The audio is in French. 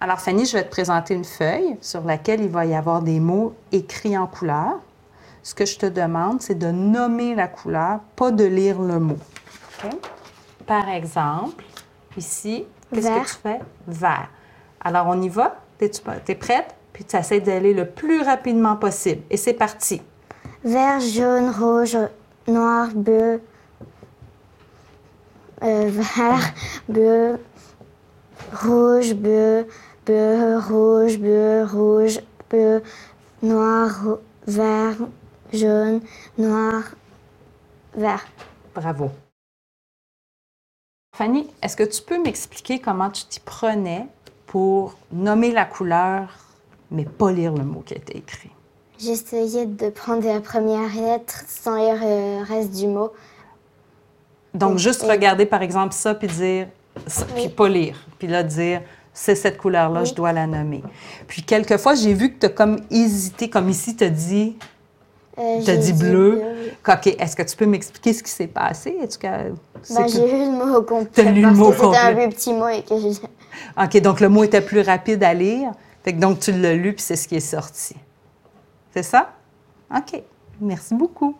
Alors, Fanny, je vais te présenter une feuille sur laquelle il va y avoir des mots écrits en couleur. Ce que je te demande, c'est de nommer la couleur, pas de lire le mot. Par exemple, ici, qu'est-ce que tu fais? Vert. Alors, on y va? Es-tu es prête? Puis tu essaies d'aller le plus rapidement possible. Et c'est parti. Vert, jaune, rouge, noir, bleu, euh, vert, bleu, rouge, bleu, bleu, rouge, bleu, rouge, bleu, noir, vert, jaune, noir, vert. Bravo. Fanny, est-ce que tu peux m'expliquer comment tu t'y prenais pour nommer la couleur, mais pas lire le mot qui a été écrit? J'essayais de prendre la première lettre sans lire le reste du mot. Donc, juste regarder, par exemple, ça, puis dire, ça, puis pas lire. Puis là, dire, c'est cette couleur-là, Oui. je dois la nommer. Puis, quelquefois, j'ai vu que tu as comme hésité, comme ici, tu as dit, Euh, t'as j'ai dit bleu. OK, est-ce que tu peux m'expliquer ce qui s'est passé? Est-ce que... j'ai lu le mot complet. T'as lu le mot que C'était un complet. petit mot et que j'ai... OK, donc le mot était plus rapide à lire. Fait que donc, tu l'as lu, puis c'est ce qui est sorti. C'est ça? OK. Merci beaucoup.